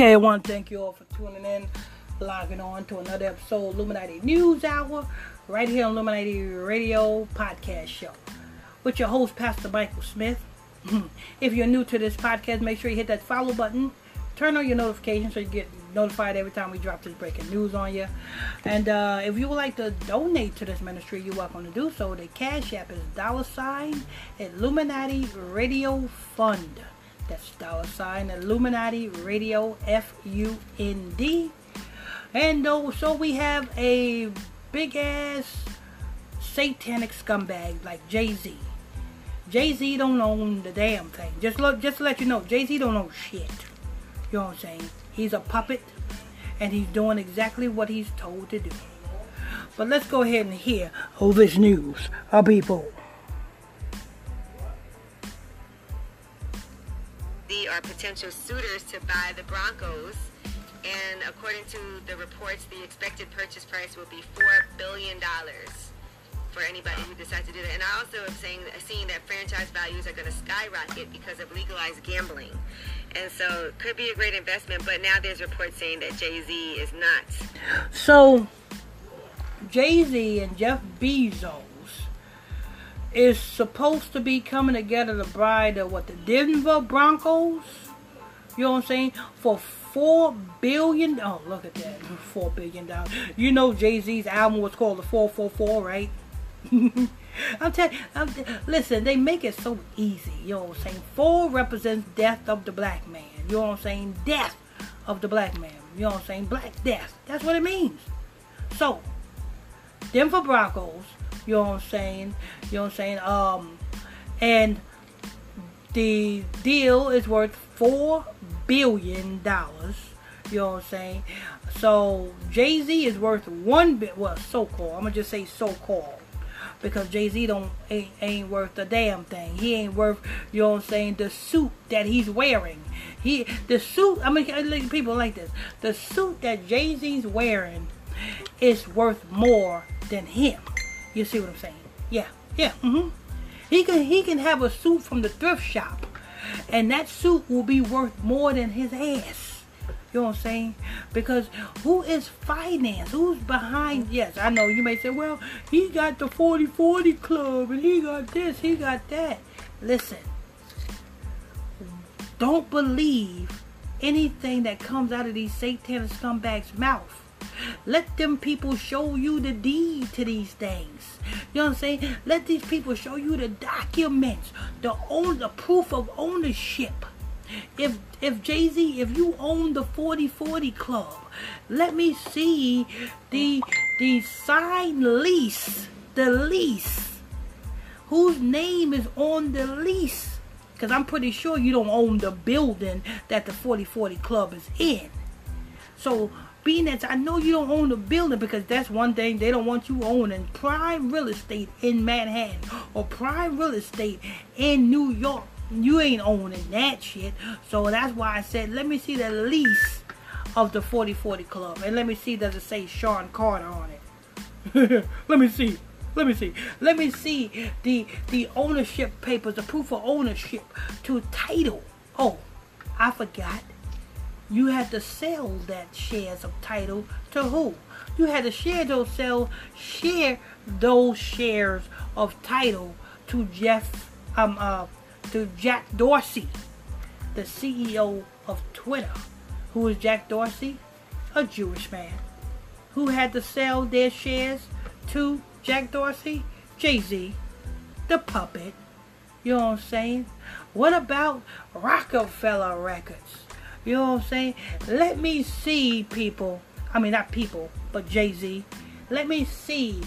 Okay, I want to thank you all for tuning in, logging on to another episode Illuminati News Hour, right here on Illuminati Radio Podcast Show. With your host, Pastor Michael Smith. if you're new to this podcast, make sure you hit that follow button. Turn on your notifications so you get notified every time we drop this breaking news on you. And uh, if you would like to donate to this ministry, you're welcome to do so. The Cash App is dollar sign Illuminati Radio Fund. That's dollar sign Illuminati Radio F U N D. And uh, so we have a big ass satanic scumbag like Jay Z. Jay Z don't own the damn thing. Just look, just to let you know, Jay Z don't own shit. You know what I'm saying? He's a puppet, and he's doing exactly what he's told to do. But let's go ahead and hear all this news, our people. Are potential suitors to buy the Broncos. And according to the reports, the expected purchase price will be $4 billion for anybody who decides to do that. And I also am saying, seeing that franchise values are going to skyrocket because of legalized gambling. And so it could be a great investment, but now there's reports saying that Jay-Z is not. So Jay-Z and Jeff Bezos is supposed to be coming together to buy the what the Denver Broncos. You know what I'm saying? For four billion. Oh, look at that, four billion dollars. You know Jay Z's album was called the Four Four Four, right? I'm telling. I'm listen, they make it so easy. You know what I'm saying? Four represents death of the black man. You know what I'm saying? Death of the black man. You know what I'm saying? Black death. That's what it means. So, Denver Broncos you know what I'm saying? You know what I'm saying? Um, and the deal is worth four billion dollars. You know what I'm saying? So Jay Z is worth one bit. Well, so called. I'm gonna just say so called because Jay Z don't ain't, ain't worth a damn thing. He ain't worth you know what I'm saying the suit that he's wearing. He the suit. I mean, people like this. The suit that Jay Z's wearing is worth more than him. You see what I'm saying? Yeah, yeah. Mm-hmm. He can he can have a suit from the thrift shop, and that suit will be worth more than his ass. You know what I'm saying? Because who is finance? Who's behind? Yes, I know you may say, well, he got the 4040 club and he got this, he got that. Listen, don't believe anything that comes out of these satanic scumbags' mouth. Let them people show you the deed to these things. You know what I'm saying? Let these people show you the documents, the own the proof of ownership. If if Jay-Z, if you own the 4040 club, let me see the the signed lease, the lease. Whose name is on the lease? Because I'm pretty sure you don't own the building that the 4040 club is in. So being I know you don't own the building because that's one thing they don't want you owning prime real estate in Manhattan or prime real estate in New York. You ain't owning that shit. So that's why I said, let me see the lease of the 4040 Club. And let me see, does it say Sean Carter on it? let me see. Let me see. Let me see the the ownership papers, the proof of ownership to Tidal. Oh, I forgot you had to sell that shares of Tidal to who? You had to share those sell share those shares of Tidal to Jeff um uh to Jack Dorsey, the CEO of Twitter. Who is Jack Dorsey? A Jewish man. Who had to sell their shares to Jack Dorsey? Jay-Z, the puppet. You know what I'm saying? What about Roc-A-Fella Records? You know what I'm saying? Let me see people. I mean, not people, but Jay Z. Let me see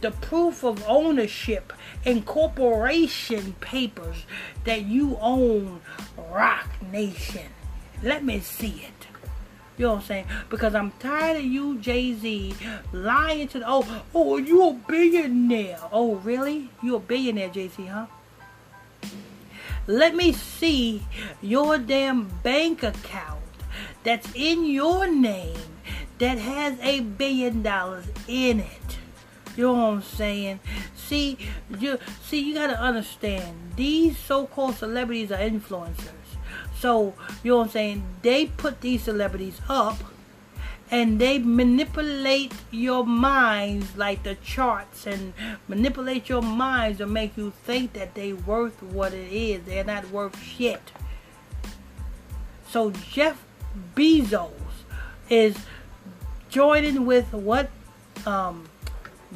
the proof of ownership and corporation papers that you own Roc Nation. Let me see it. You know what I'm saying? Because I'm tired of you, Jay Z, lying to the oh, oh, you a billionaire. Oh, really? You a billionaire, Jay Z, huh? Let me see your damn bank account that's in your name that has a billion dollars in it. You know what I'm saying? See, you see, you gotta understand. These so-called celebrities are influencers. So, you know what I'm saying? They put these celebrities up and they manipulate your minds like the charts and manipulate your minds to make you think that they worth what it is. They're not worth shit. So Jeff Bezos is joining with what um,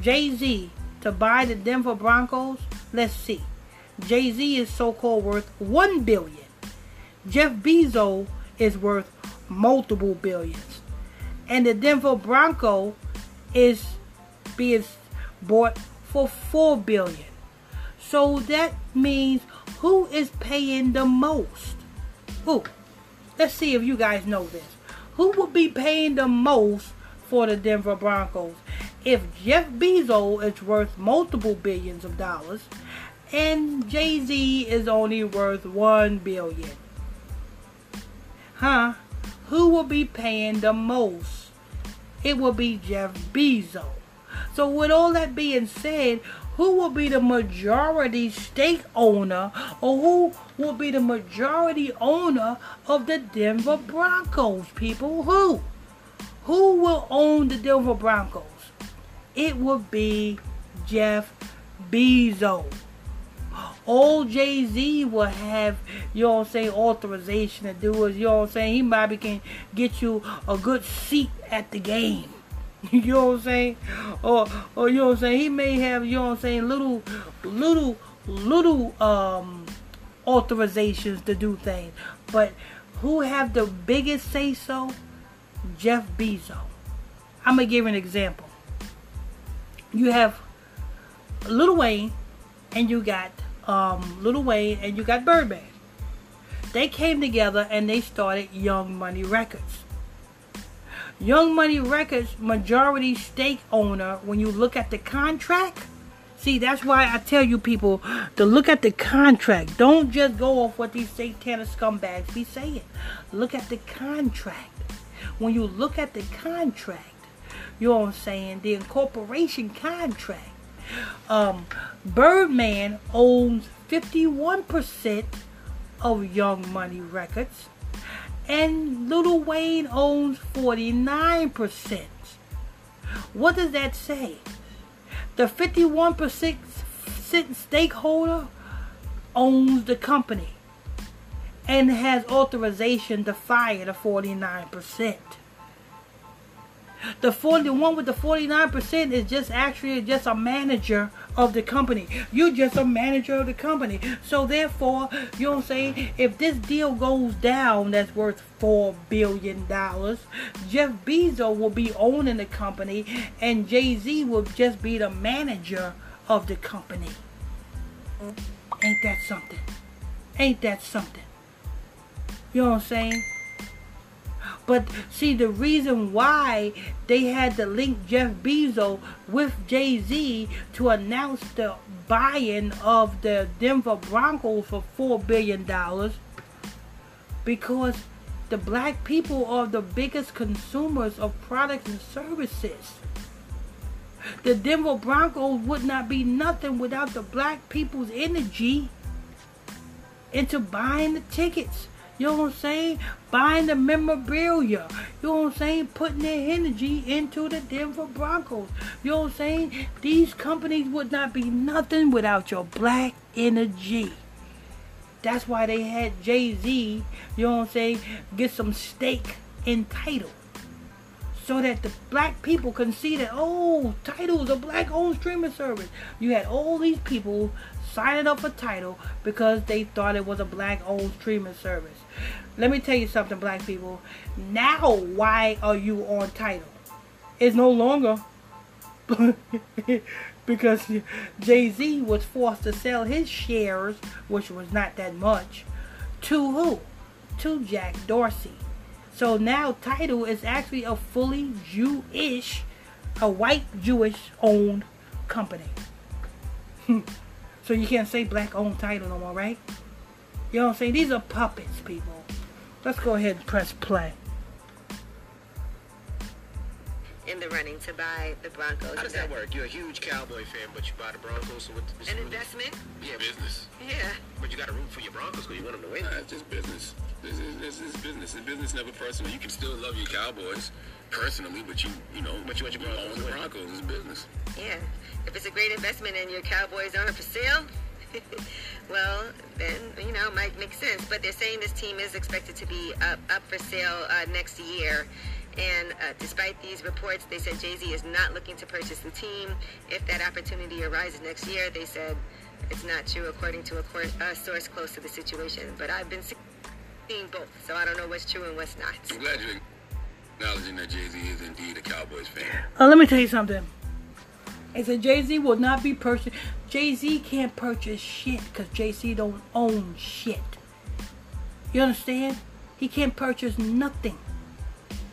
Jay Z to buy the Denver Broncos. Let's see. Jay Z is so-called worth one billion. Jeff Bezos is worth multiple billions and the Denver Bronco is being bought for four billion. So that means who is paying the most? Who? Let's see if you guys know this. Who will be paying the most for the Denver Broncos? If Jeff Bezos is worth multiple billions of dollars and Jay-Z is only worth one billion. Huh? Who will be paying the most? it will be Jeff Bezos. So with all that being said, who will be the majority stake owner or who will be the majority owner of the Denver Broncos, people? Who? Who will own the Denver Broncos? It will be Jeff Bezos. Old Jay Z will have, you know what I'm saying, authorization to do it. You know what I'm saying? He might be can get you a good seat at the game. you know what I'm saying? Or, or you know what I'm saying? He may have, you know what I'm saying, little, little, little um authorizations to do things. But who have the biggest say so? Jeff Bezos. I'm gonna give an example. You have Little Wayne and you got um, Lil Wayne and you got Birdman. They came together and they started Young Money Records. Young Money Records majority stake owner, when you look at the contract, see that's why I tell you people to look at the contract. Don't just go off what these satanic scumbags be saying. Look at the contract. When you look at the contract, you know what I'm saying, the incorporation contract um, Birdman owns 51% of Young Money Records, and Lil Wayne owns 49%. What does that say? The 51% stakeholder owns the company and has authorization to fire the 49%. The 41 with the 49% is just actually just a manager of the company. You're just a manager of the company. So therefore, you know what I'm saying? If this deal goes down that's worth $4 billion, Jeff Bezos will be owning the company and Jay-Z will just be the manager of the company. Ain't that something? Ain't that something? You know what I'm saying? But see, the reason why they had to link Jeff Bezos with Jay Z to announce the buying of the Denver Broncos for $4 billion because the black people are the biggest consumers of products and services. The Denver Broncos would not be nothing without the black people's energy into buying the tickets. You know what I'm saying? Buying the memorabilia. You know what I'm saying? Putting their energy into the Denver Broncos. You know what I'm saying? These companies would not be nothing without your black energy. That's why they had Jay-Z, you know what I'm saying, get some stake in Tidal. So that the black people can see that, oh, Tidal is a black owned streaming service. You had all these people signing up for Tidal because they thought it was a black owned streaming service. Let me tell you something, black people. Now, why are you on Tidal? It's no longer because Jay Z was forced to sell his shares, which was not that much, to who? To Jack Dorsey. So now Tidal is actually a fully Jewish, a white Jewish owned company. so you can't say black owned Tidal no more, right? You know what I'm saying? These are puppets, people. Let's go ahead and press play. In the running to buy the Broncos. How does that work? You're a huge Cowboy fan, but you buy the Broncos. So what, what's An the- investment? Yeah, Business. Yeah. But you got to root for your Broncos because you want them to win. Nah, it's just business. This is this is business. It's business never personal. You can still love your Cowboys personally, but you you know, But you want your Broncos own to the. Broncos. It's business. Yeah. If it's a great investment and your Cowboys aren't for sale, well, then, you know, it might make sense. But they're saying this team is expected to be up, up for sale uh, next year. And uh, despite these reports, they said Jay Z is not looking to purchase the team. If that opportunity arises next year, they said it's not true, according to a, cor- a source close to the situation. But I've been seeing both, so I don't know what's true and what's not. I'm glad you're acknowledging that Jay Z is indeed a Cowboys fan. Uh, let me tell you something. It said Jay Z will not be purchased. Jay Z can't purchase shit because Jay Z don't own shit. You understand? He can't purchase nothing.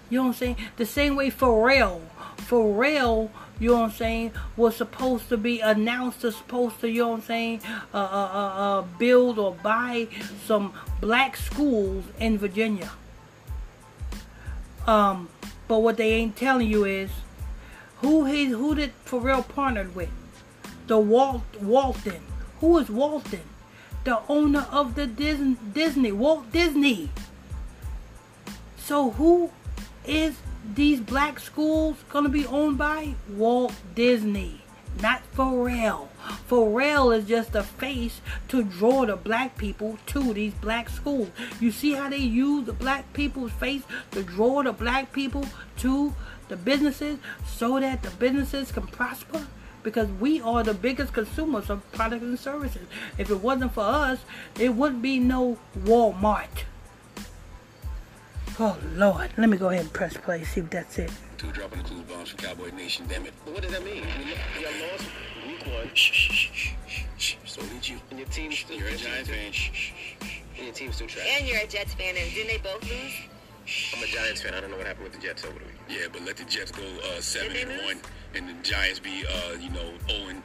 You know what I'm saying? The same way Pharrell. Pharrell, you know what I'm saying, was supposed to be announced as supposed to, you know what I'm saying, uh, uh, uh, uh, build or buy some black schools in Virginia. Um, but what they ain't telling you is who he who did Pharrell partnered with? The Walt Walton. Who is Walton? The owner of the Disney, Disney Walt Disney. So who is these black schools gonna be owned by? Walt Disney, not Pharrell. Pharrell is just a face to draw the black people to these black schools. You see how they use the black people's face to draw the black people to the businesses so that the businesses can prosper? Because we are the biggest consumers of products and services. If it wasn't for us, it wouldn't be no Walmart. Oh Lord, let me go ahead and press play, see if that's it. Two dropping the clues bombs for Cowboy Nation. Damn it. What does that mean? I mean, look, you got lost week one, Shh, shh, shh, shh, shh, shh. So did you. and your team still. You're a Giants fan. Shh, shh, shh, shh. And your team still trash. And you're a Jets fan, and didn't they both lose? I'm a Giants fan. I don't know what happened with the Jets over the week. Yeah, but let the Jets go uh, seven and one, and the Giants be uh, you know zero and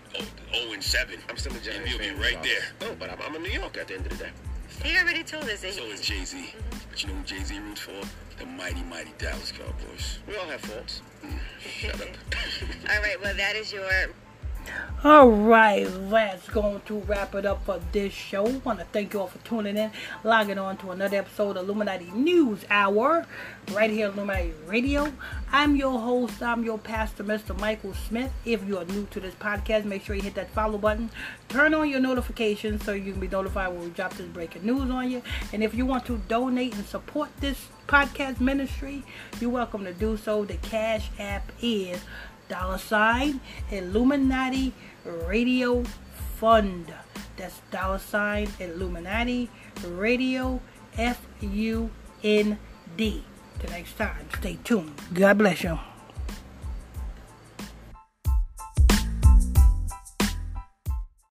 zero and seven. I'm still a Giants and we'll fan. be right there. No, but I'm, I'm in New York at the end of the day. He already told us that So he is Jay Z. But you know who Jay Z roots for? The mighty, mighty Dallas Cowboys. We all have faults. Mm. Shut up. All right, well, that is your All right, that's going to wrap it up for this show. want to thank you all for tuning in, logging on to another episode of Illuminati News Hour, right here at Illuminati Radio. I'm your host, I'm your pastor, Mr. Michael Smith. If you are new to this podcast, make sure you hit that follow button. Turn on your notifications so you can be notified when we drop this breaking news on you. And if you want to donate and support this podcast ministry, you're welcome to do so. The Cash App is dollar sign Illuminati Radio Fund. That's dollar sign Illuminati Radio F U N D. Till next time, stay tuned. God bless you.